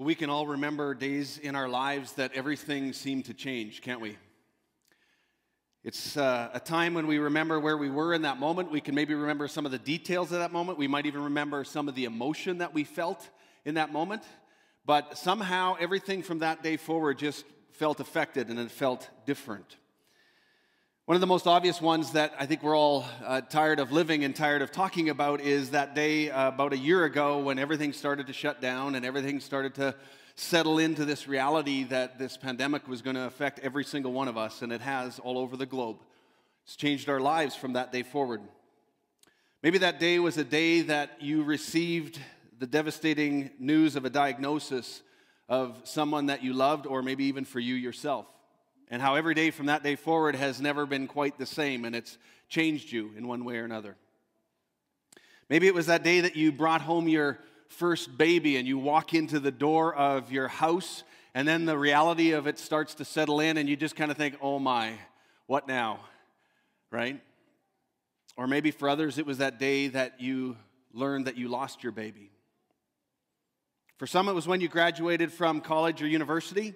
We can all remember days in our lives that everything seemed to change, can't we? It's uh, a time when we remember where we were in that moment. We can maybe remember some of the details of that moment. We might even remember some of the emotion that we felt in that moment. But somehow everything from that day forward just felt affected and it felt different. One of the most obvious ones that I think we're all uh, tired of living and tired of talking about is that day uh, about a year ago when everything started to shut down and everything started to settle into this reality that this pandemic was going to affect every single one of us, and it has all over the globe. It's changed our lives from that day forward. Maybe that day was a day that you received the devastating news of a diagnosis of someone that you loved, or maybe even for you yourself and how every day from that day forward has never been quite the same and it's changed you in one way or another. Maybe it was that day that you brought home your first baby and you walk into the door of your house and then the reality of it starts to settle in and you just kind of think, oh my, what now? Right? Or maybe for others, it was that day that you learned that you lost your baby. For some, it was when you graduated from college or university.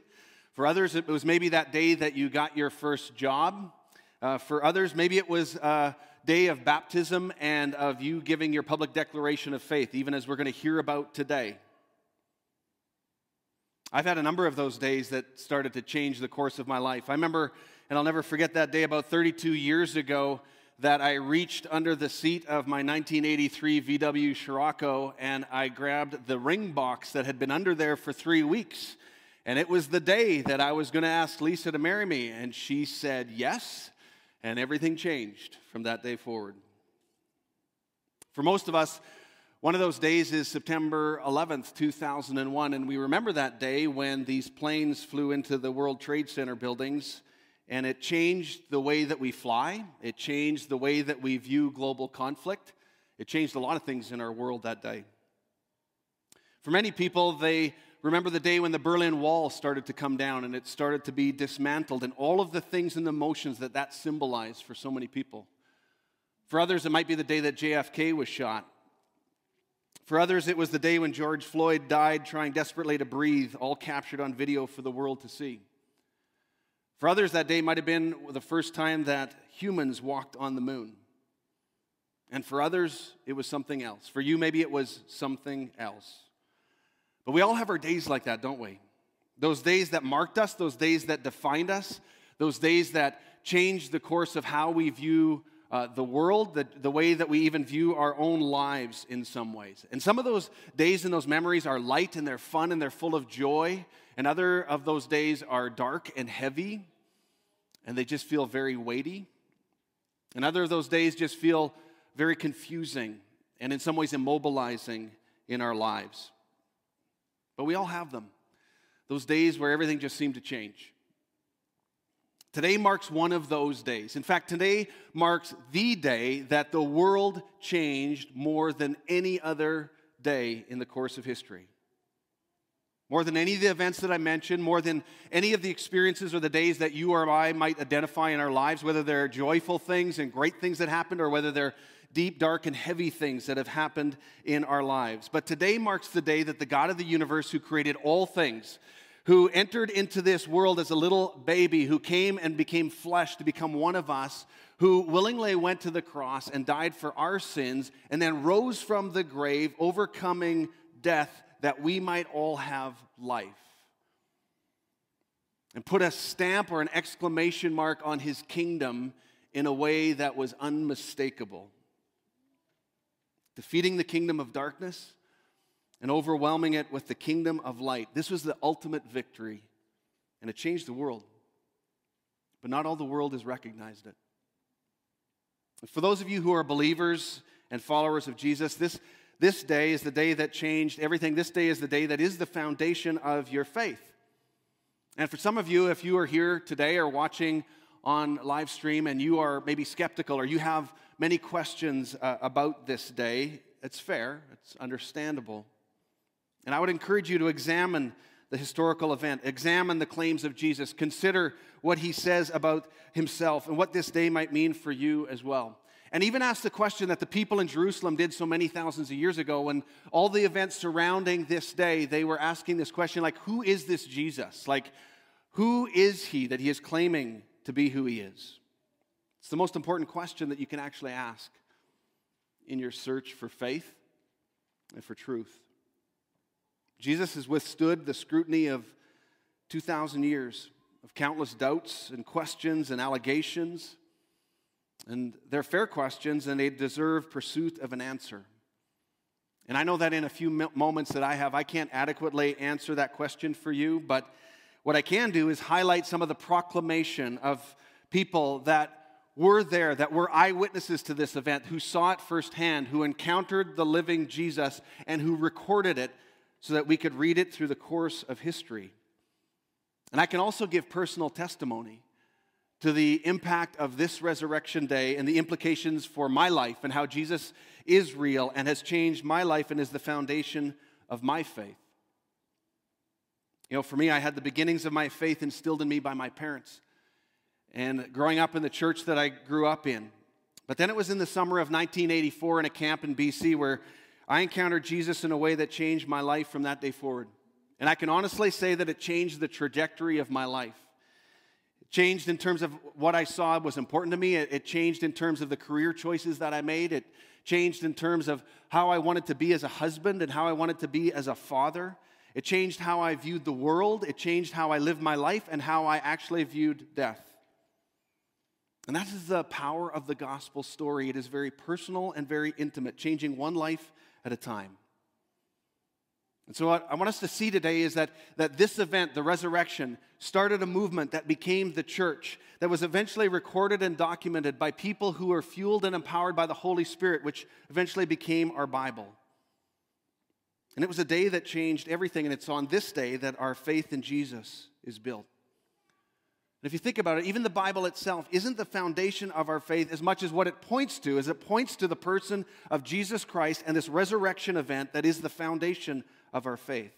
For others, it was maybe that day that you got your first job. Uh, for others, maybe it was a day of baptism and of you giving your public declaration of faith, even as we're going to hear about today. I've had a number of those days that started to change the course of my life. I remember, and I'll never forget that day about 32 years ago, that I reached under the seat of my 1983 VW Scirocco and I grabbed the ring box that had been under there for three weeks and it was the day that I was going to ask Lisa to marry me. And she said yes. And everything changed from that day forward. For most of us, one of those days is September 11th, 2001. And we remember that day when these planes flew into the World Trade Center buildings. And it changed the way that we fly, it changed the way that we view global conflict. It changed a lot of things in our world that day. For many people, they remember the day when the Berlin Wall started to come down and it started to be dismantled, and all of the things and the motions that that symbolized for so many people. For others, it might be the day that JFK was shot. For others, it was the day when George Floyd died trying desperately to breathe, all captured on video for the world to see. For others, that day might have been the first time that humans walked on the moon. And for others, it was something else. For you, maybe it was something else. But we all have our days like that, don't we? Those days that marked us, those days that defined us, those days that changed the course of how we view uh, the world, the, the way that we even view our own lives in some ways. And some of those days and those memories are light and they're fun and they're full of joy. And other of those days are dark and heavy and they just feel very weighty. And other of those days just feel very confusing and in some ways immobilizing in our lives. But we all have them. Those days where everything just seemed to change. Today marks one of those days. In fact, today marks the day that the world changed more than any other day in the course of history. More than any of the events that I mentioned, more than any of the experiences or the days that you or I might identify in our lives, whether they're joyful things and great things that happened or whether they're deep, dark, and heavy things that have happened in our lives. But today marks the day that the God of the universe, who created all things, who entered into this world as a little baby, who came and became flesh to become one of us, who willingly went to the cross and died for our sins, and then rose from the grave, overcoming death that we might all have life. And put a stamp or an exclamation mark on his kingdom in a way that was unmistakable defeating the kingdom of darkness and overwhelming it with the kingdom of light. This was the ultimate victory, and it changed the world. But not all the world has recognized it. For those of you who are believers and followers of Jesus, this, this day is the day that changed everything. This day is the day that is the foundation of your faith. And for some of you, if you are here today or watching on live stream and you are maybe skeptical or you have many questions uh, about this day. It's fair, it's understandable. And I would encourage you to examine the historical event, examine the claims of Jesus, consider what he says about himself and what this day might mean for you as well. and even ask the question that the people in Jerusalem did so many thousands of years ago when all the events surrounding this day, they were asking this question like, who is this Jesus? Like, who is he that he is claiming to be who he is? It's the most important question that you can actually ask in your search for faith and for truth. Jesus has withstood the scrutiny of 2,000 years of countless doubts and questions and allegations. And they're fair questions and they deserve pursuit of an answer. And I know that in a few moments that I have, I can't adequately answer that question for you, but what I can do is highlight some of the proclamation of people that were there, that were eyewitnesses to this event, who saw it firsthand, who encountered the living Jesus, and who recorded it so that we could read it through the course of history. And I can also give personal testimony to the impact of this resurrection day and the implications for my life and how Jesus is real and has changed my life and is the foundation of my faith. You know, for me, I had the beginnings of my faith instilled in me by my parents and growing up in the church that I grew up in. But then it was in the summer of 1984 in a camp in BC where I encountered Jesus in a way that changed my life from that day forward. And I can honestly say that it changed the trajectory of my life. It changed in terms of what I saw was important to me. It, it changed in terms of the career choices that I made. It changed in terms of how I wanted to be as a husband and how I wanted to be as a father. It changed how I viewed the world. It changed how I lived my life and how I actually viewed death. And that is the power of the gospel story. It is very personal and very intimate, changing one life at a time. And so, what I want us to see today is that, that this event, the resurrection, started a movement that became the church, that was eventually recorded and documented by people who were fueled and empowered by the Holy Spirit, which eventually became our Bible. And it was a day that changed everything, and it's on this day that our faith in Jesus is built. And if you think about it, even the Bible itself isn't the foundation of our faith as much as what it points to, as it points to the person of Jesus Christ and this resurrection event that is the foundation of our faith.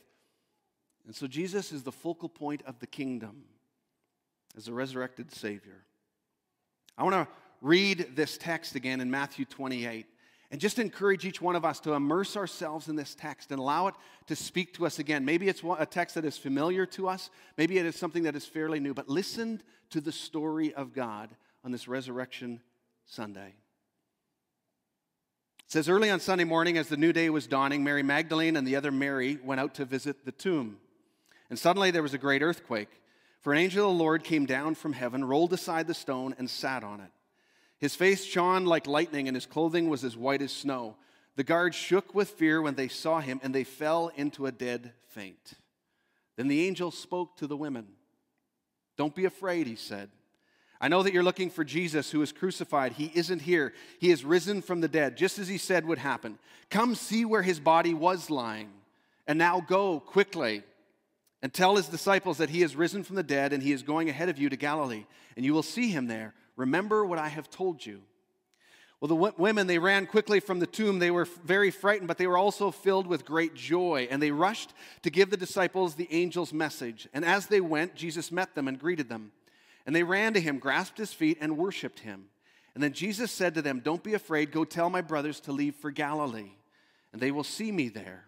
And so Jesus is the focal point of the kingdom as a resurrected Savior. I want to read this text again in Matthew 28. And just encourage each one of us to immerse ourselves in this text and allow it to speak to us again. Maybe it's a text that is familiar to us, maybe it is something that is fairly new, but listen to the story of God on this Resurrection Sunday. It says, Early on Sunday morning, as the new day was dawning, Mary Magdalene and the other Mary went out to visit the tomb. And suddenly there was a great earthquake, for an angel of the Lord came down from heaven, rolled aside the stone, and sat on it. His face shone like lightning, and his clothing was as white as snow. The guards shook with fear when they saw him, and they fell into a dead faint. Then the angel spoke to the women. Don't be afraid, he said. I know that you're looking for Jesus who was crucified. He isn't here. He is risen from the dead, just as he said would happen. Come see where his body was lying. And now go quickly and tell his disciples that he is risen from the dead and he is going ahead of you to Galilee, and you will see him there. Remember what I have told you. Well, the w- women, they ran quickly from the tomb. They were very frightened, but they were also filled with great joy. And they rushed to give the disciples the angel's message. And as they went, Jesus met them and greeted them. And they ran to him, grasped his feet, and worshiped him. And then Jesus said to them, Don't be afraid. Go tell my brothers to leave for Galilee, and they will see me there.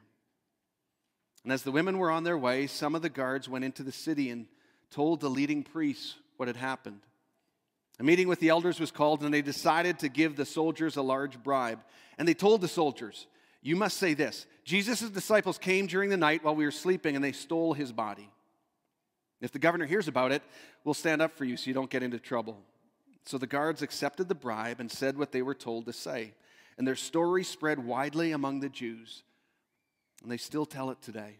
And as the women were on their way, some of the guards went into the city and told the leading priests what had happened. A meeting with the elders was called, and they decided to give the soldiers a large bribe. And they told the soldiers, You must say this Jesus' disciples came during the night while we were sleeping, and they stole his body. If the governor hears about it, we'll stand up for you so you don't get into trouble. So the guards accepted the bribe and said what they were told to say. And their story spread widely among the Jews. And they still tell it today.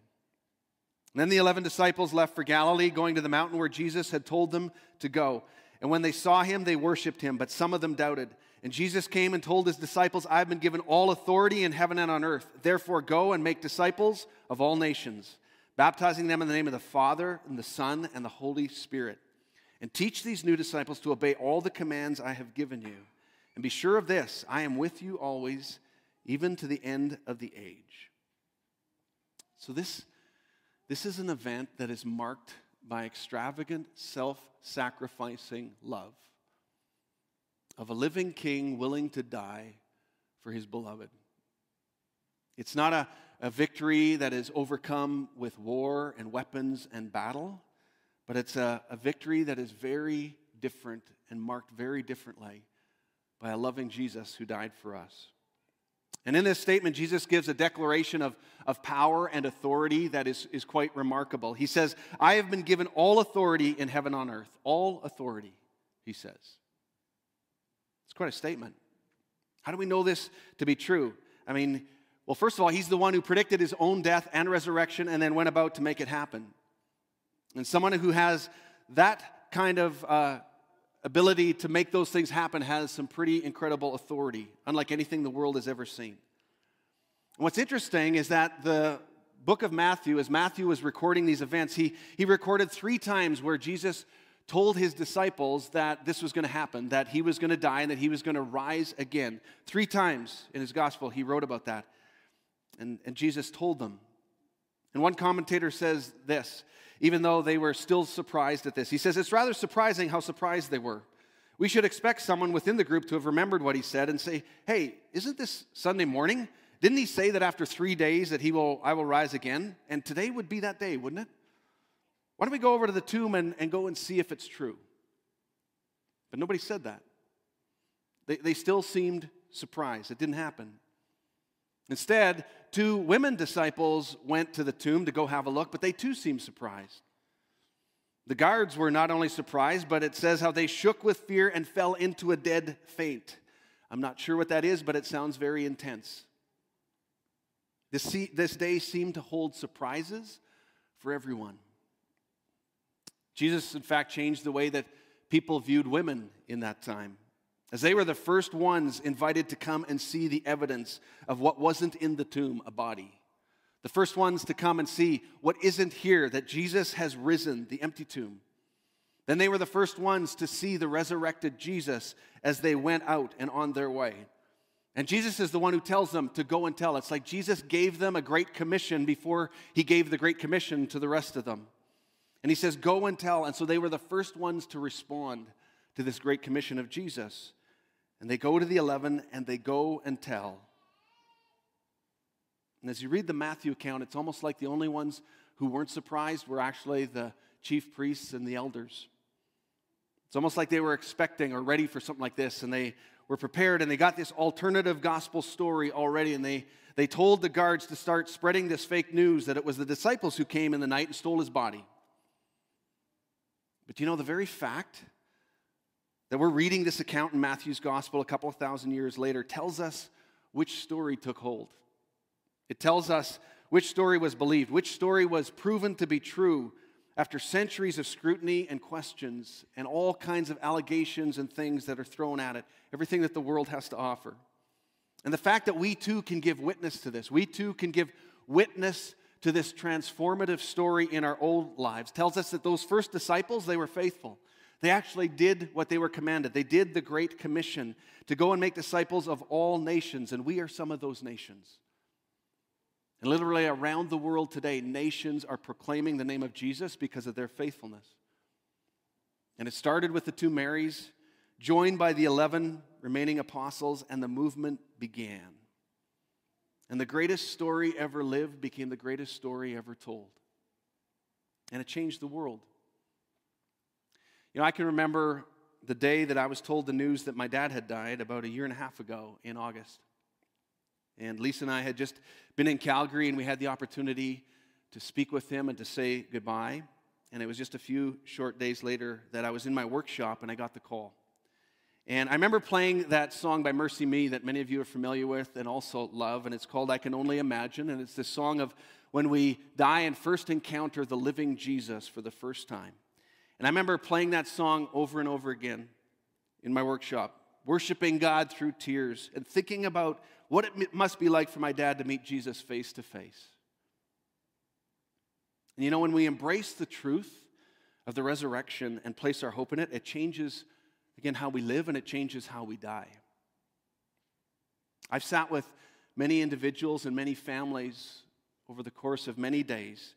And then the 11 disciples left for Galilee, going to the mountain where Jesus had told them to go. And when they saw him, they worshiped him, but some of them doubted. And Jesus came and told his disciples, I've been given all authority in heaven and on earth. Therefore, go and make disciples of all nations, baptizing them in the name of the Father, and the Son, and the Holy Spirit. And teach these new disciples to obey all the commands I have given you. And be sure of this I am with you always, even to the end of the age. So, this, this is an event that is marked by extravagant, self sacrificing love. of a living king willing to die for his beloved. It's not a, a victory that is overcome with war and weapons and battle, but it's a, a victory that is very different and marked very differently by a loving Jesus who died for us. And in this statement, Jesus gives a declaration of, of power and authority that is, is quite remarkable. He says, I have been given all authority in heaven on earth. All authority, he says. It's quite a statement. How do we know this to be true? I mean, well, first of all, he's the one who predicted his own death and resurrection and then went about to make it happen. And someone who has that kind of uh, ability to make those things happen has some pretty incredible authority, unlike anything the world has ever seen. What's interesting is that the book of Matthew, as Matthew was recording these events, he, he recorded three times where Jesus told his disciples that this was going to happen, that he was going to die and that he was going to rise again. Three times in his gospel, he wrote about that. And, and Jesus told them. And one commentator says this even though they were still surprised at this. He says, It's rather surprising how surprised they were. We should expect someone within the group to have remembered what he said and say, Hey, isn't this Sunday morning? Didn't he say that after three days that he will, I will rise again? And today would be that day, wouldn't it? Why don't we go over to the tomb and, and go and see if it's true? But nobody said that. They, they still seemed surprised. It didn't happen. Instead, two women disciples went to the tomb to go have a look, but they too seemed surprised. The guards were not only surprised, but it says how they shook with fear and fell into a dead faint. I'm not sure what that is, but it sounds very intense. This, day seemed to hold surprises for everyone. Jesus, in fact, changed the way that people viewed women in that time as they were the first ones invited to come and see the evidence of what wasn't in the tomb, a body. The first ones to come and see what isn't here, that Jesus has risen, the empty tomb. Then they were the first ones to see the resurrected Jesus as they went out and on their way. And Jesus is the one who tells them to go and tell. It's like Jesus gave them a great commission before he gave the great commission to the rest of them. And he says, Go and tell. And so they were the first ones to respond to this great commission of Jesus. And they go to the 11 and they go and tell. And as you read the Matthew account, it's almost like the only ones who weren't surprised were actually the chief priests and the elders. It's almost like they were expecting or ready for something like this, and they were prepared and they got this alternative gospel story already, and they, they told the guards to start spreading this fake news that it was the disciples who came in the night and stole his body. But you know, the very fact that we're reading this account in Matthew's gospel a couple of thousand years later tells us which story took hold. It tells us which story was believed, which story was proven to be true after centuries of scrutiny and questions and all kinds of allegations and things that are thrown at it, everything that the world has to offer. And the fact that we too can give witness to this, we too can give witness to this transformative story in our old lives tells us that those first disciples, they were faithful. They actually did what they were commanded. They did the Great Commission to go and make disciples of all nations, and we are some of those nations. And literally around the world today, nations are proclaiming the name of Jesus because of their faithfulness. And it started with the two Marys, joined by the 11 remaining apostles, and the movement began. And the greatest story ever lived became the greatest story ever told. And it changed the world. You know, I can remember the day that I was told the news that my dad had died about a year and a half ago in August. And Lisa and I had just been in Calgary and we had the opportunity to speak with him and to say goodbye. And it was just a few short days later that I was in my workshop and I got the call. And I remember playing that song by MercyMe that many of you are familiar with and also love, and it's called I Can Only Imagine. And it's this song of when we die and first encounter the living Jesus for the first time. And I remember playing that song over and over again in my workshop, worshiping God through tears and thinking about what it must be like for my dad to meet Jesus face to face. And you know, when we embrace the truth of the resurrection and place our hope in it, it changes, again, how we live and it changes how we die. I've sat with many individuals and many families over the course of many days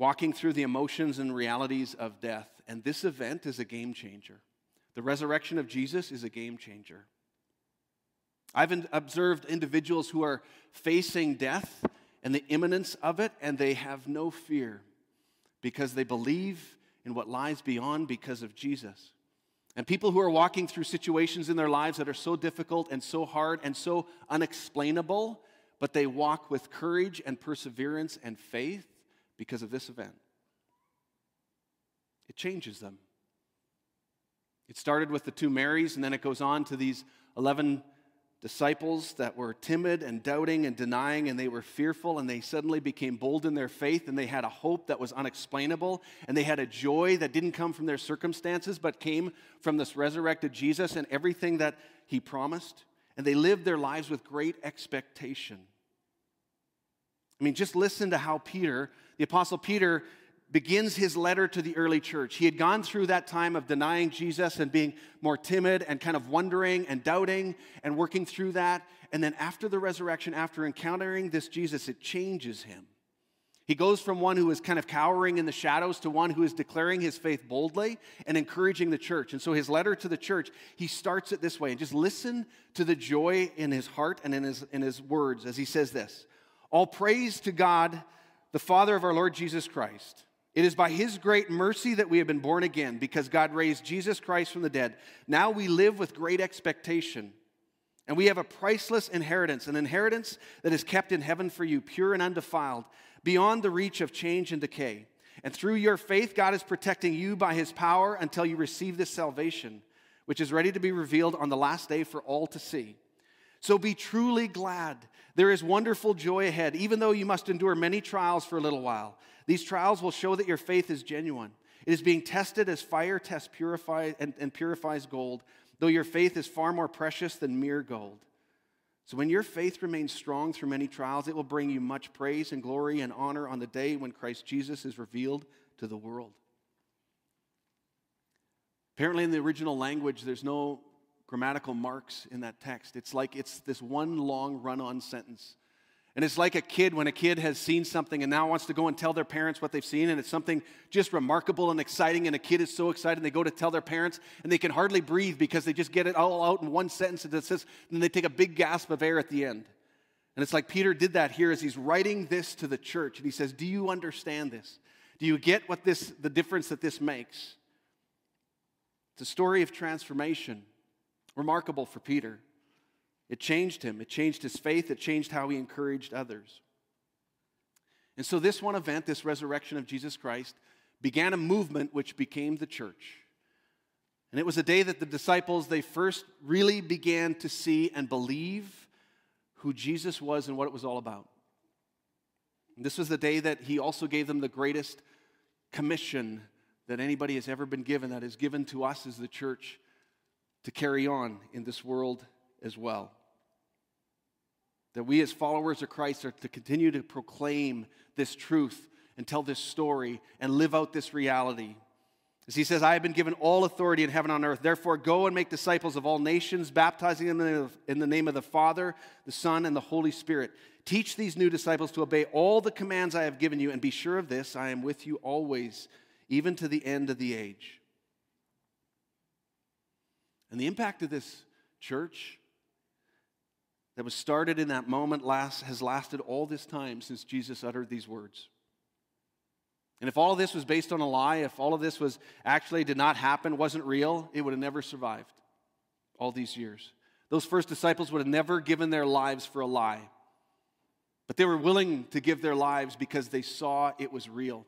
walking through the emotions and realities of death. And this event is a game changer. The resurrection of Jesus is a game changer. I've observed individuals who are facing death and the imminence of it, and they have no fear because they believe in what lies beyond because of Jesus. And people who are walking through situations in their lives that are so difficult and so hard and so unexplainable, but they walk with courage and perseverance and faith because of this event. It changes them. It started with the two Marys, and then it goes on to these 11 disciples that were timid and doubting and denying, and they were fearful, and they suddenly became bold in their faith, and they had a hope that was unexplainable, and they had a joy that didn't come from their circumstances, but came from this resurrected Jesus and everything that he promised. And they lived their lives with great expectation. I mean, just listen to how Peter, the Apostle Peter, begins his letter to the early church. He had gone through that time of denying Jesus and being more timid and kind of wondering and doubting and working through that. And then after the resurrection, after encountering this Jesus, it changes him. He goes from one who is kind of cowering in the shadows to one who is declaring his faith boldly and encouraging the church. And so his letter to the church, he starts it this way. And just listen to the joy in his heart and in his, in his words as he says this All praise to God, the Father of our Lord Jesus Christ it is by His great mercy that we have been born again, because God raised Jesus Christ from the dead. Now we live with great expectation. And we have a priceless inheritance, an inheritance that is kept in heaven for you, pure and undefiled, beyond the reach of change and decay. And through your faith, God is protecting you by His power until you receive this salvation, which is ready to be revealed on the last day for all to see. So be truly glad. There is wonderful joy ahead, even though you must endure many trials for a little while. These trials will show that your faith is genuine. It is being tested as fire tests purify and, and purifies gold, though your faith is far more precious than mere gold. So when your faith remains strong through many trials, it will bring you much praise and glory and honor on the day when Christ Jesus is revealed to the world. Apparently, in the original language, there's no grammatical marks in that text. It's like it's this one long run on sentence. And it's like a kid when a kid has seen something and now wants to go and tell their parents what they've seen, and it's something just remarkable and exciting, and a kid is so excited, they go to tell their parents, and they can hardly breathe because they just get it all out in one sentence, and, it says, and they take a big gasp of air at the end. And it's like Peter did that here as he's writing this to the church, and he says, Do you understand this? Do you get what this, the difference that this makes? It's a story of transformation, remarkable for Peter. It changed him. It changed his faith. It changed how he encouraged others. And so, this one event, this resurrection of Jesus Christ, began a movement which became the church. And it was a day that the disciples, they first really began to see and believe who Jesus was and what it was all about. And this was the day that he also gave them the greatest commission that anybody has ever been given, that is given to us as the church to carry on in this world as well. That we, as followers of Christ, are to continue to proclaim this truth and tell this story and live out this reality. As he says, I have been given all authority in heaven and on earth. Therefore, go and make disciples of all nations, baptizing them in the name of the Father, the Son, and the Holy Spirit. Teach these new disciples to obey all the commands I have given you, and be sure of this I am with you always, even to the end of the age. And the impact of this church that was started in that moment last, has lasted all this time since Jesus uttered these words. And if all of this was based on a lie, if all of this was actually did not happen, wasn't real, it would have never survived all these years. Those first disciples would have never given their lives for a lie. But they were willing to give their lives because they saw it was real.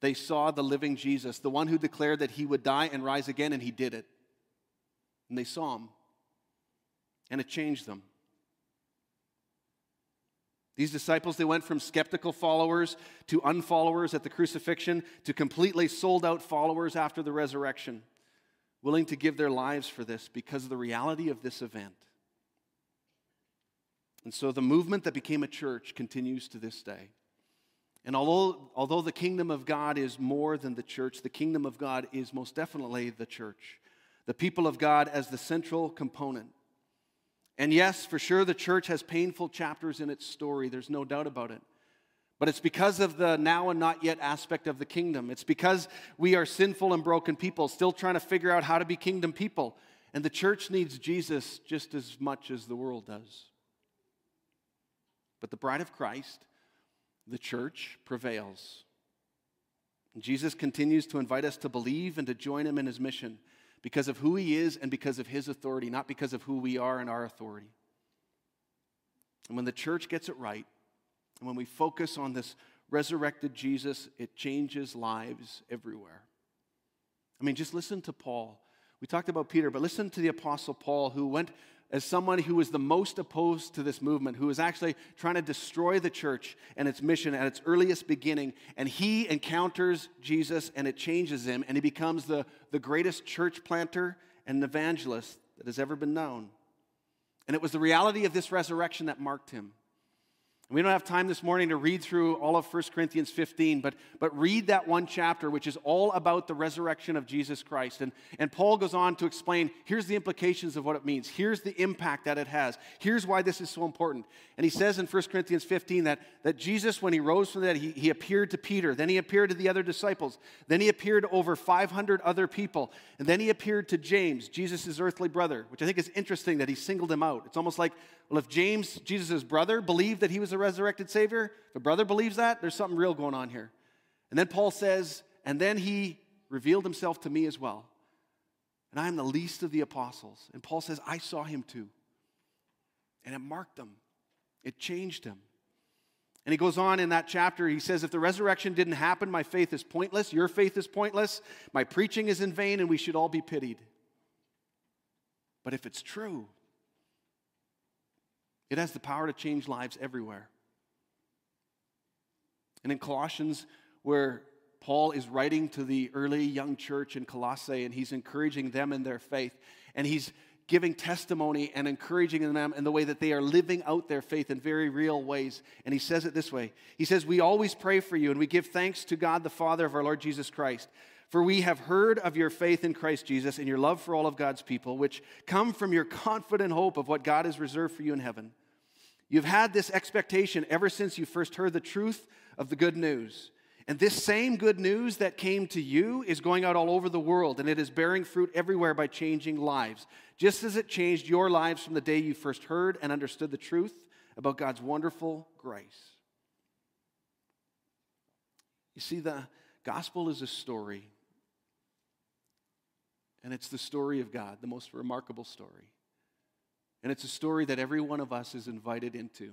They saw the living Jesus, the one who declared that he would die and rise again, and he did it. And they saw him. And it changed them. These disciples, they went from skeptical followers to unfollowers at the crucifixion to completely sold out followers after the resurrection, willing to give their lives for this because of the reality of this event. And so the movement that became a church continues to this day. And although, although the kingdom of God is more than the church, the kingdom of God is most definitely the church. The people of God as the central component. And yes, for sure, the church has painful chapters in its story. There's no doubt about it. But it's because of the now and not yet aspect of the kingdom. It's because we are sinful and broken people, still trying to figure out how to be kingdom people. And the church needs Jesus just as much as the world does. But the bride of Christ, the church, prevails. And Jesus continues to invite us to believe and to join him in his mission because of who he is and because of his authority, not because of who we are and our authority. And when the church gets it right, and when we focus on this resurrected Jesus, it changes lives everywhere. I mean, just listen to Paul. We talked about Peter, but listen to the Apostle Paul, who went as someone who was the most opposed to this movement, who was actually trying to destroy the church and its mission at its earliest beginning. And he encounters Jesus and it changes him, and he becomes the, the greatest church planter and evangelist that has ever been known. And it was the reality of this resurrection that marked him. We don't have time this morning to read through all of 1 Corinthians 15, but, but read that one chapter, which is all about the resurrection of Jesus Christ. And, and Paul goes on to explain here's the implications of what it means, here's the impact that it has, here's why this is so important. And he says in 1 Corinthians 15 that, that Jesus, when he rose from the dead, he, he appeared to Peter, then he appeared to the other disciples, then he appeared to over 500 other people, and then he appeared to James, Jesus' earthly brother, which I think is interesting that he singled him out. It's almost like well, if James, Jesus' brother, believed that he was a resurrected Savior, if a brother believes that, there's something real going on here. And then Paul says, and then he revealed himself to me as well. And I am the least of the apostles. And Paul says, I saw him too. And it marked him, it changed him. And he goes on in that chapter, he says, If the resurrection didn't happen, my faith is pointless, your faith is pointless, my preaching is in vain, and we should all be pitied. But if it's true, it has the power to change lives everywhere. And in Colossians, where Paul is writing to the early young church in Colossae, and he's encouraging them in their faith, and he's giving testimony and encouraging them in the way that they are living out their faith in very real ways. And he says it this way He says, We always pray for you, and we give thanks to God the Father of our Lord Jesus Christ. For we have heard of your faith in Christ Jesus and your love for all of God's people, which come from your confident hope of what God has reserved for you in heaven. You've had this expectation ever since you first heard the truth of the good news. And this same good news that came to you is going out all over the world, and it is bearing fruit everywhere by changing lives, just as it changed your lives from the day you first heard and understood the truth about God's wonderful grace. You see, the gospel is a story, and it's the story of God, the most remarkable story. And it's a story that every one of us is invited into.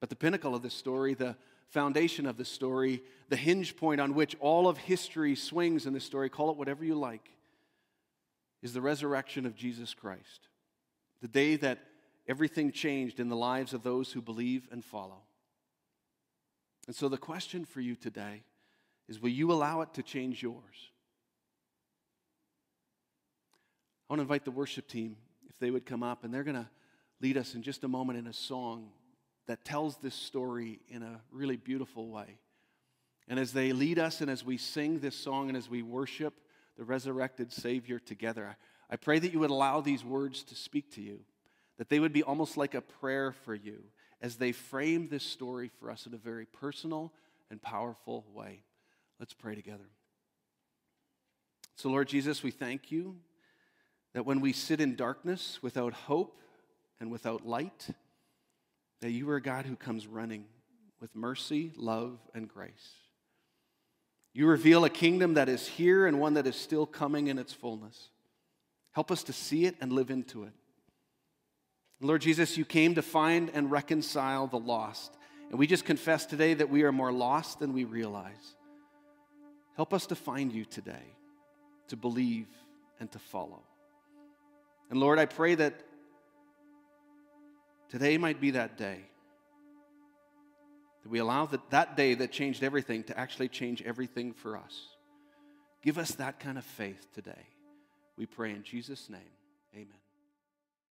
But the pinnacle of this story, the foundation of the story, the hinge point on which all of history swings in this story, call it whatever you like, is the resurrection of Jesus Christ. The day that everything changed in the lives of those who believe and follow. And so the question for you today is will you allow it to change yours? I want to invite the worship team, if they would come up, and they're going to lead us in just a moment in a song that tells this story in a really beautiful way. And as they lead us and as we sing this song and as we worship the resurrected Savior together, I pray that you would allow these words to speak to you, that they would be almost like a prayer for you as they frame this story for us in a very personal and powerful way. Let's pray together. So, Lord Jesus, we thank you that when we sit in darkness without hope and without light, that you are a God who comes running with mercy, love, and grace. You reveal a kingdom that is here and one that is still coming in its fullness. Help us to see it and live into it. Lord Jesus, you came to find and reconcile the lost. And we just confess today that we are more lost than we realize. Help us to find you today, to believe and to follow. And Lord, I pray that today might be that day. That we allow that, that day that changed everything to actually change everything for us. Give us that kind of faith today. We pray in Jesus' name. Amen.